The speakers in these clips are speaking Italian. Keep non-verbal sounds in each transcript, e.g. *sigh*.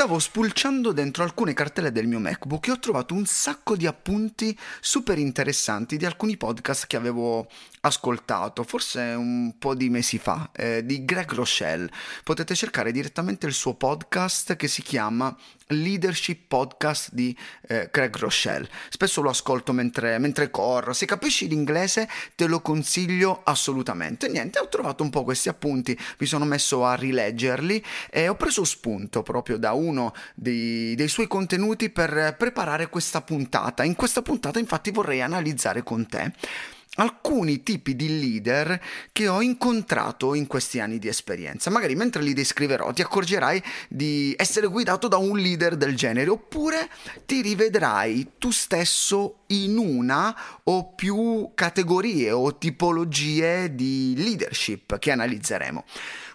Stavo spulciando dentro alcune cartelle del mio MacBook e ho trovato un sacco di appunti super interessanti di alcuni podcast che avevo ascoltato, forse un po' di mesi fa, eh, di Greg Rochelle. Potete cercare direttamente il suo podcast che si chiama Leadership Podcast di eh, Greg Rochelle. Spesso lo ascolto mentre, mentre corro. Se capisci l'inglese, te lo consiglio assolutamente. Niente, ho trovato un po' questi appunti, mi sono messo a rileggerli e ho preso spunto proprio da uno dei, dei suoi contenuti per preparare questa puntata. In questa puntata, infatti, vorrei analizzare con te alcuni tipi di leader che ho incontrato in questi anni di esperienza. Magari mentre li descriverò ti accorgerai di essere guidato da un leader del genere oppure ti rivedrai tu stesso in una o più categorie o tipologie di leadership che analizzeremo.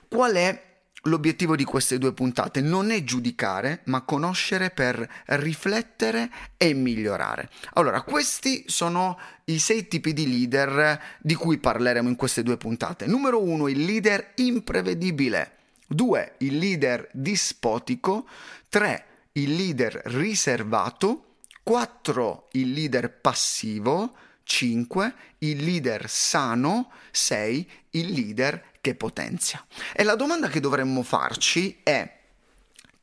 Qual è L'obiettivo di queste due puntate non è giudicare, ma conoscere per riflettere e migliorare. Allora, questi sono i sei tipi di leader di cui parleremo in queste due puntate. Numero uno, il leader imprevedibile. Due, il leader dispotico. Tre, il leader riservato. Quattro, il leader passivo. 5 il leader sano, 6 il leader che potenzia. E la domanda che dovremmo farci è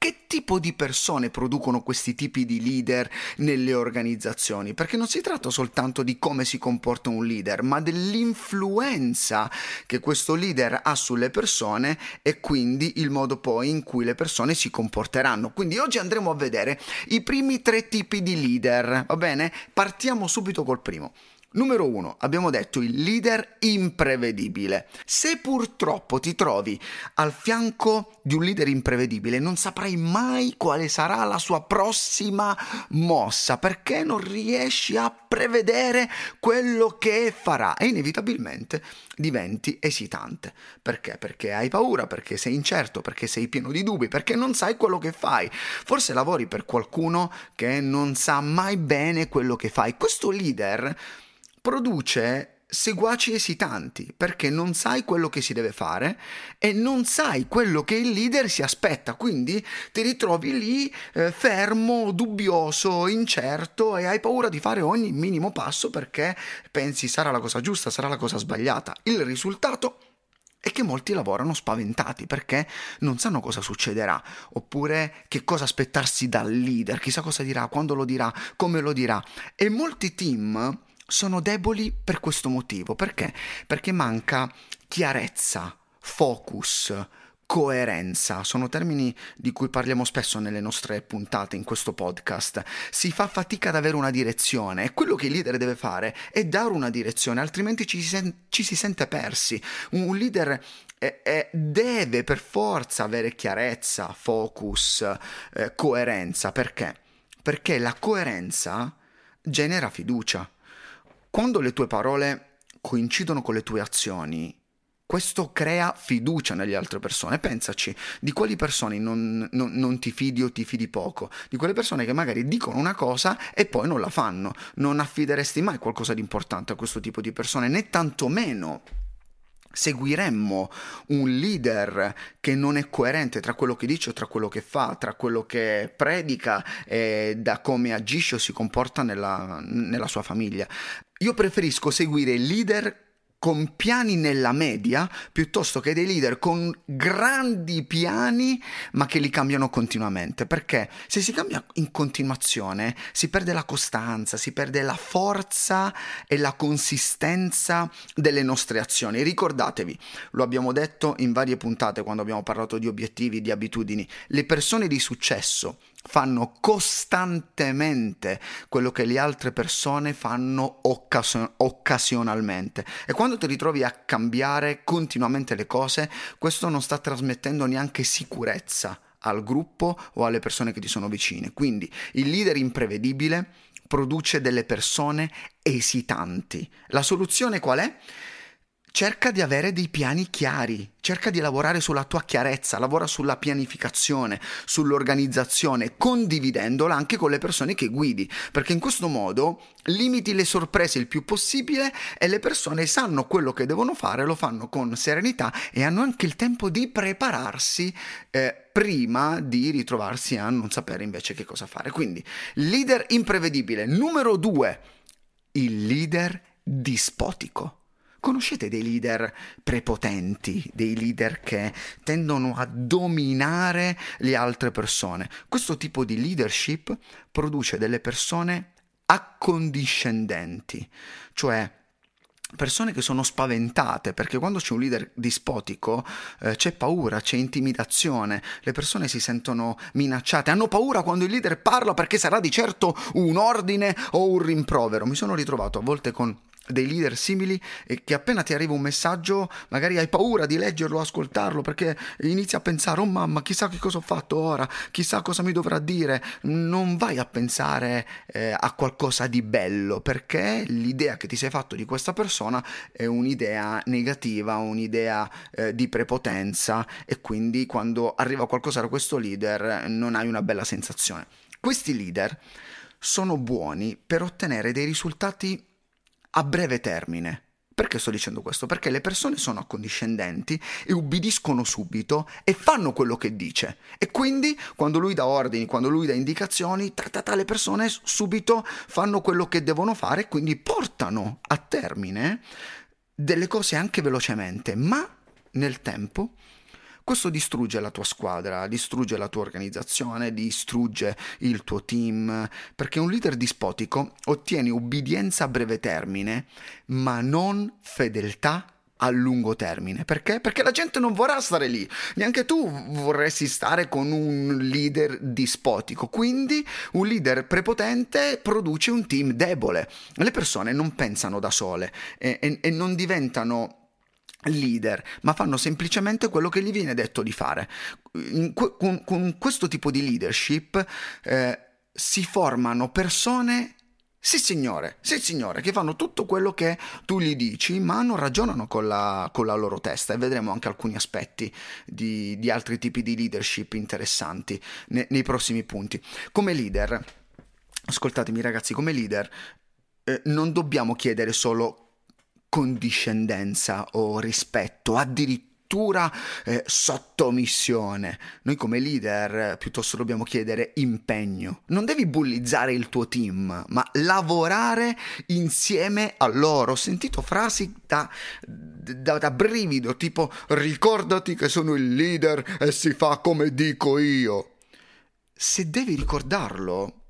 che tipo di persone producono questi tipi di leader nelle organizzazioni? Perché non si tratta soltanto di come si comporta un leader, ma dell'influenza che questo leader ha sulle persone e quindi il modo poi in cui le persone si comporteranno. Quindi oggi andremo a vedere i primi tre tipi di leader, va bene? Partiamo subito col primo. Numero 1, abbiamo detto il leader imprevedibile. Se purtroppo ti trovi al fianco di un leader imprevedibile, non saprai mai quale sarà la sua prossima mossa, perché non riesci a prevedere quello che farà e inevitabilmente diventi esitante. Perché? Perché hai paura, perché sei incerto, perché sei pieno di dubbi, perché non sai quello che fai. Forse lavori per qualcuno che non sa mai bene quello che fai. Questo leader produce seguaci esitanti perché non sai quello che si deve fare e non sai quello che il leader si aspetta, quindi ti ritrovi lì eh, fermo, dubbioso, incerto e hai paura di fare ogni minimo passo perché pensi sarà la cosa giusta, sarà la cosa sbagliata. Il risultato è che molti lavorano spaventati perché non sanno cosa succederà, oppure che cosa aspettarsi dal leader, chissà cosa dirà, quando lo dirà, come lo dirà. E molti team sono deboli per questo motivo. Perché? Perché manca chiarezza, focus, coerenza, sono termini di cui parliamo spesso nelle nostre puntate in questo podcast. Si fa fatica ad avere una direzione e quello che il leader deve fare è dare una direzione, altrimenti ci si, sen- ci si sente persi. Un leader eh, eh, deve per forza avere chiarezza, focus, eh, coerenza. Perché? Perché la coerenza genera fiducia. Quando le tue parole coincidono con le tue azioni, questo crea fiducia nelle altre persone. Pensaci, di quali persone non, non, non, ti fidi o ti fidi poco? Di quelle persone che magari dicono una cosa e poi non la fanno. Non affideresti mai qualcosa di importante a questo tipo di persone, né tantomeno seguiremmo un leader che non è coerente tra quello che dice o tra quello che fa, tra quello che predica e da come agisce o si comporta nella, nella sua famiglia. Io preferisco seguire leader con piani nella media piuttosto che dei leader con grandi piani ma che li cambiano continuamente perché se si cambia in continuazione si perde la costanza, si perde la forza e la consistenza delle nostre azioni. Ricordatevi, lo abbiamo detto in varie puntate quando abbiamo parlato di obiettivi, di abitudini, le persone di successo fanno costantemente quello che le altre persone fanno occasio- occasionalmente. E quando ti ritrovi a cambiare continuamente le cose questo non sta trasmettendo neanche sicurezza al gruppo o alle persone che ti sono vicine. Quindi il leader imprevedibile produce delle persone esitanti. La soluzione qual è? Cerca di avere dei piani chiari, cerca di lavorare sulla tua chiarezza, lavora sulla pianificazione, sull'organizzazione, condividendola anche con le persone che guidi, perché in questo modo limiti le sorprese il più possibile e le persone sanno quello che devono fare, lo fanno con serenità e hanno anche il tempo di prepararsi eh, prima di ritrovarsi a non sapere invece che cosa fare. Quindi, leader imprevedibile. Numero due, il leader dispotico. Conoscete dei leader prepotenti, dei leader che tendono a dominare le altre persone? Questo tipo di leadership produce delle persone accondiscendenti, cioè persone che sono spaventate perché quando c'è un leader dispotico eh, c'è paura, c'è intimidazione, le persone si sentono minacciate, hanno paura quando il leader parla perché sarà di certo un ordine o un rimprovero. Mi sono ritrovato a volte con dei leader simili e che appena ti arriva un messaggio magari hai paura di leggerlo, ascoltarlo perché inizi a pensare oh mamma chissà che cosa ho fatto ora, chissà cosa mi dovrà dire, non vai a pensare eh, a qualcosa di bello perché l'idea che ti sei fatto di questa persona è un'idea negativa, un'idea eh, di prepotenza e quindi quando arriva qualcosa da questo leader non hai una bella sensazione. Questi leader sono buoni per ottenere dei risultati a breve termine. Perché sto dicendo questo? Perché le persone sono accondiscendenti e ubbidiscono subito e fanno quello che dice. E quindi quando lui dà ordini, quando lui dà indicazioni, ta, ta, ta, le persone subito fanno quello che devono fare e quindi portano a termine delle cose anche velocemente, ma nel tempo questo distrugge la tua squadra, distrugge la tua organizzazione, distrugge il tuo team, perché un leader dispotico ottiene ubbidienza a breve termine, ma non fedeltà a lungo termine. Perché? Perché la gente non vorrà stare lì. Neanche tu vorresti stare con un leader dispotico. Quindi un leader prepotente produce un team debole. Le persone non pensano da sole e, e, e non diventano leader, ma fanno semplicemente quello che gli viene detto di fare. Con, con questo tipo di leadership eh, si formano persone sì signore, sì signore, che fanno tutto quello che tu gli dici, ma non ragionano con la, con la loro testa e vedremo anche alcuni aspetti di, di altri tipi di leadership interessanti ne, nei prossimi punti. Come leader, ascoltatemi ragazzi, come leader eh, non dobbiamo chiedere solo condiscendenza o rispetto, addirittura eh, sottomissione. Noi come leader eh, piuttosto dobbiamo chiedere impegno. Non devi bullizzare il tuo team, ma lavorare insieme a loro. Ho sentito frasi da, da, da brivido, tipo ricordati che sono il leader e si fa come dico io. Se devi ricordarlo,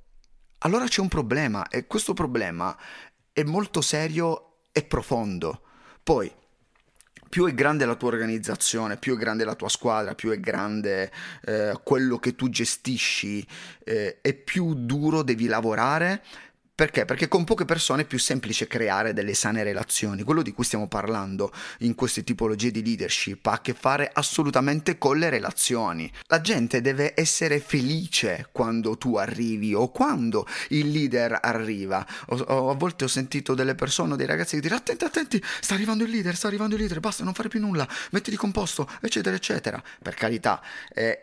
allora c'è un problema e questo problema è molto serio è profondo. Poi, più è grande la tua organizzazione, più è grande la tua squadra, più è grande eh, quello che tu gestisci eh, e più duro devi lavorare perché? Perché con poche persone è più semplice creare delle sane relazioni. Quello di cui stiamo parlando in queste tipologie di leadership ha a che fare assolutamente con le relazioni. La gente deve essere felice quando tu arrivi o quando il leader arriva. O, o, a volte ho sentito delle persone, dei ragazzi che dicono attenti, attenti, sta arrivando il leader, sta arrivando il leader, basta, non fare più nulla, metti di composto, eccetera, eccetera. Per carità, è,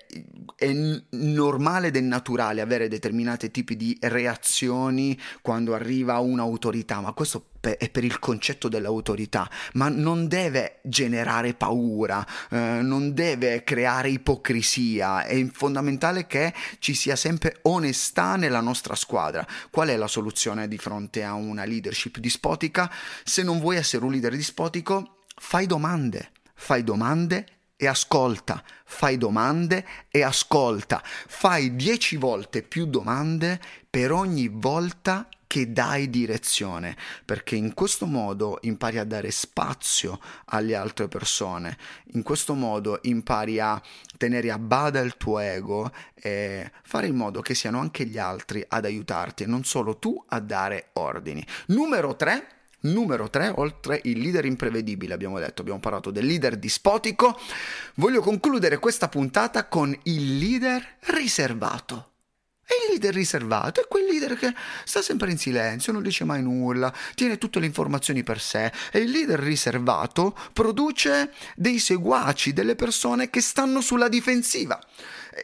è normale ed è naturale avere determinati tipi di reazioni quando arriva un'autorità, ma questo è per il concetto dell'autorità, ma non deve generare paura, eh, non deve creare ipocrisia, è fondamentale che ci sia sempre onestà nella nostra squadra. Qual è la soluzione di fronte a una leadership dispotica? Se non vuoi essere un leader dispotico, fai domande, fai domande e ascolta, fai domande e ascolta, fai dieci volte più domande per ogni volta che dai direzione, perché in questo modo impari a dare spazio alle altre persone, in questo modo impari a tenere a bada il tuo ego e fare in modo che siano anche gli altri ad aiutarti e non solo tu a dare ordini. Numero 3. Numero 3, oltre il leader imprevedibile, abbiamo detto, abbiamo parlato del leader dispotico, voglio concludere questa puntata con il leader riservato. È il leader riservato, è quel leader che sta sempre in silenzio, non dice mai nulla, tiene tutte le informazioni per sé. E il leader riservato produce dei seguaci, delle persone che stanno sulla difensiva.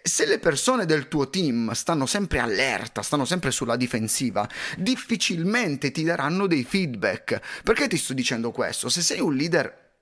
Se le persone del tuo team stanno sempre allerta, stanno sempre sulla difensiva, difficilmente ti daranno dei feedback. Perché ti sto dicendo questo? Se sei un leader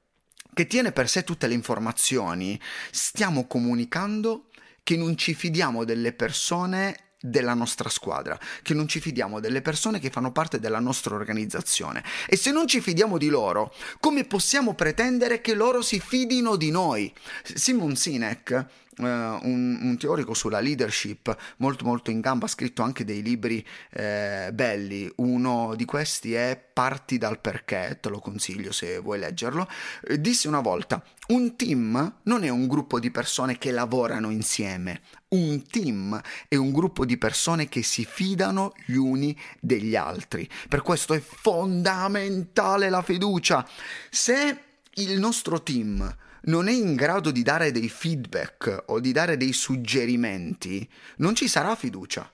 che tiene per sé tutte le informazioni, stiamo comunicando che non ci fidiamo delle persone della nostra squadra, che non ci fidiamo delle persone che fanno parte della nostra organizzazione. E se non ci fidiamo di loro, come possiamo pretendere che loro si fidino di noi? Simon Sinek Uh, un, un, teorico sulla leadership molto molto in gamba, ha scritto anche dei libri eh, belli, uno di questi è Parti dal perché, te lo consiglio se vuoi leggerlo, eh, disse una volta, un team non è un gruppo di persone che lavorano insieme, un team è un gruppo di persone che si fidano gli uni degli altri, per questo è fondamentale la fiducia. Se il nostro team non è in grado di dare dei feedback o di dare dei suggerimenti, non ci sarà fiducia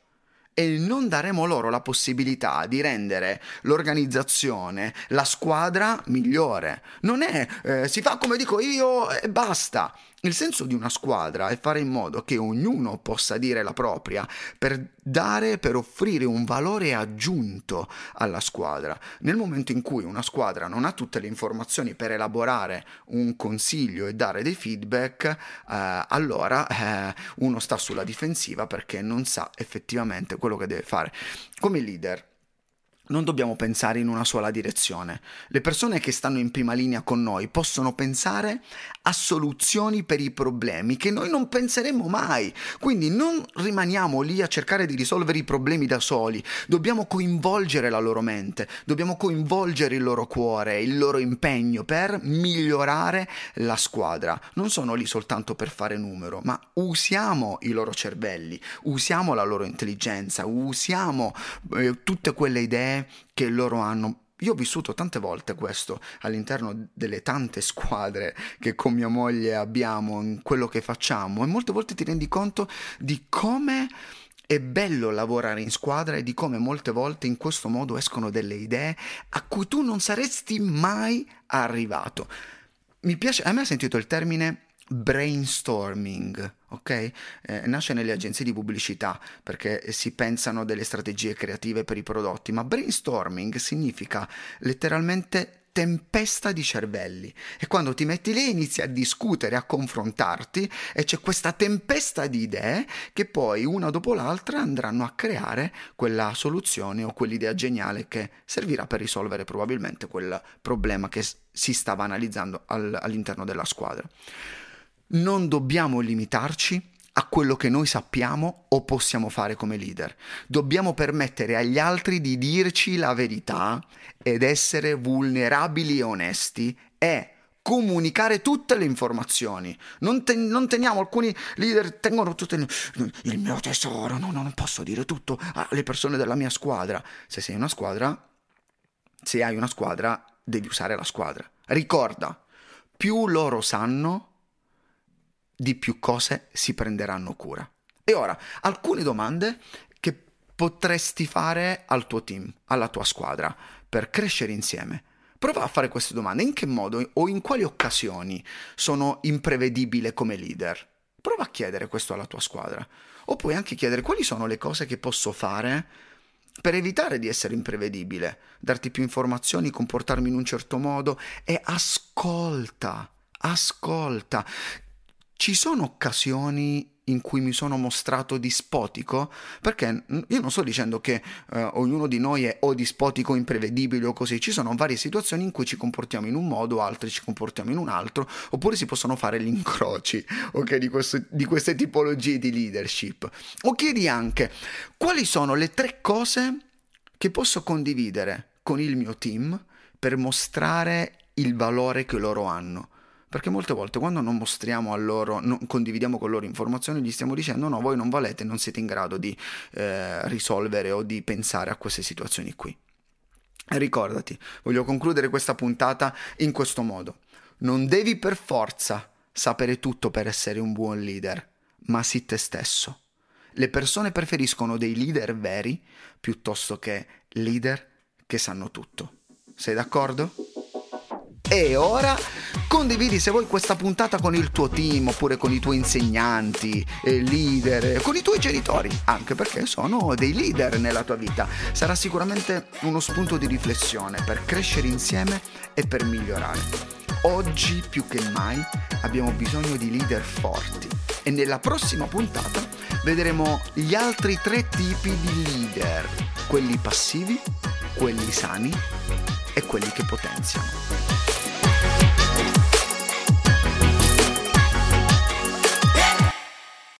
e non daremo loro la possibilità di rendere l'organizzazione, la squadra migliore. Non è eh, si fa come dico io e basta. Il senso di una squadra è fare in modo che ognuno possa dire la propria per dare, per offrire un valore aggiunto alla squadra. Nel momento in cui una squadra non ha tutte le informazioni per elaborare un consiglio e dare dei feedback, eh, allora eh, uno sta sulla difensiva perché non sa effettivamente quello che deve fare. Come leader non dobbiamo pensare in una sola direzione. Le persone che stanno in prima linea con noi possono pensare a soluzioni per i problemi che noi non penseremo mai. Quindi non rimaniamo lì a cercare di risolvere i problemi da soli. Dobbiamo coinvolgere la loro mente, dobbiamo coinvolgere il loro cuore, il loro impegno per migliorare la squadra. Non sono lì soltanto per fare numero, ma usiamo i loro cervelli, usiamo la loro intelligenza, usiamo eh, tutte quelle idee che loro hanno. Io ho vissuto tante volte questo all'interno delle tante squadre che con mia moglie abbiamo in quello che facciamo e molte volte ti rendi conto di come è bello lavorare in squadra e di come molte volte in questo modo escono delle idee a cui tu non saresti mai arrivato. Mi piace, a me ha sentito il termine brainstorming, ok? Eh, nasce nelle agenzie di pubblicità perché si pensano delle strategie creative per i prodotti, ma brainstorming significa letteralmente tempesta di cervelli e quando ti metti lì inizi a discutere, a confrontarti e c'è questa tempesta di idee che poi una dopo l'altra andranno a creare quella soluzione o quell'idea geniale che servirà per risolvere probabilmente quel problema che si stava analizzando all'interno della squadra non dobbiamo limitarci a quello che noi sappiamo o possiamo fare come leader. Dobbiamo permettere agli altri di dirci la verità ed essere vulnerabili e onesti e comunicare tutte le informazioni. Non, ten- non, teniamo, alcuni leader tengono tutto il, il mio tesoro, no, no, non posso dire tutto alle persone della mia squadra. Se sei una squadra, se hai una squadra, devi usare la squadra. Ricorda, più loro sanno, di più cose si prenderanno cura. E ora, alcune domande che potresti fare al tuo team, alla tua squadra, per crescere insieme. Prova a fare queste domande. In che modo o in quali occasioni sono imprevedibile come leader? Prova a chiedere questo alla tua squadra. O puoi anche chiedere quali sono le cose che posso fare per evitare di essere imprevedibile, darti più informazioni, comportarmi in un certo modo e ascolta, ascolta. Ci sono occasioni in cui mi sono mostrato dispotico? Perché io non sto dicendo che eh, ognuno di noi è o dispotico, imprevedibile o così, ci sono varie situazioni in cui ci comportiamo in un modo, altre ci comportiamo in un altro, oppure si possono fare gli incroci *laughs* okay, di, questo, di queste tipologie di leadership. O chiedi anche quali sono le tre cose che posso condividere con il mio team per mostrare il valore che loro hanno. Perché molte volte quando non mostriamo a loro, non condividiamo con loro informazioni, gli stiamo dicendo no, voi non valete, non siete in grado di eh, risolvere o di pensare a queste situazioni qui. Ricordati, voglio concludere questa puntata in questo modo. Non devi per forza sapere tutto per essere un buon leader, ma sii te stesso. Le persone preferiscono dei leader veri piuttosto che leader che sanno tutto. Sei d'accordo? E ora condividi se vuoi questa puntata con il tuo team oppure con i tuoi insegnanti, eh, leader, con i tuoi genitori, anche perché sono dei leader nella tua vita. Sarà sicuramente uno spunto di riflessione per crescere insieme e per migliorare. Oggi più che mai abbiamo bisogno di leader forti e nella prossima puntata vedremo gli altri tre tipi di leader, quelli passivi, quelli sani e quelli che potenziano.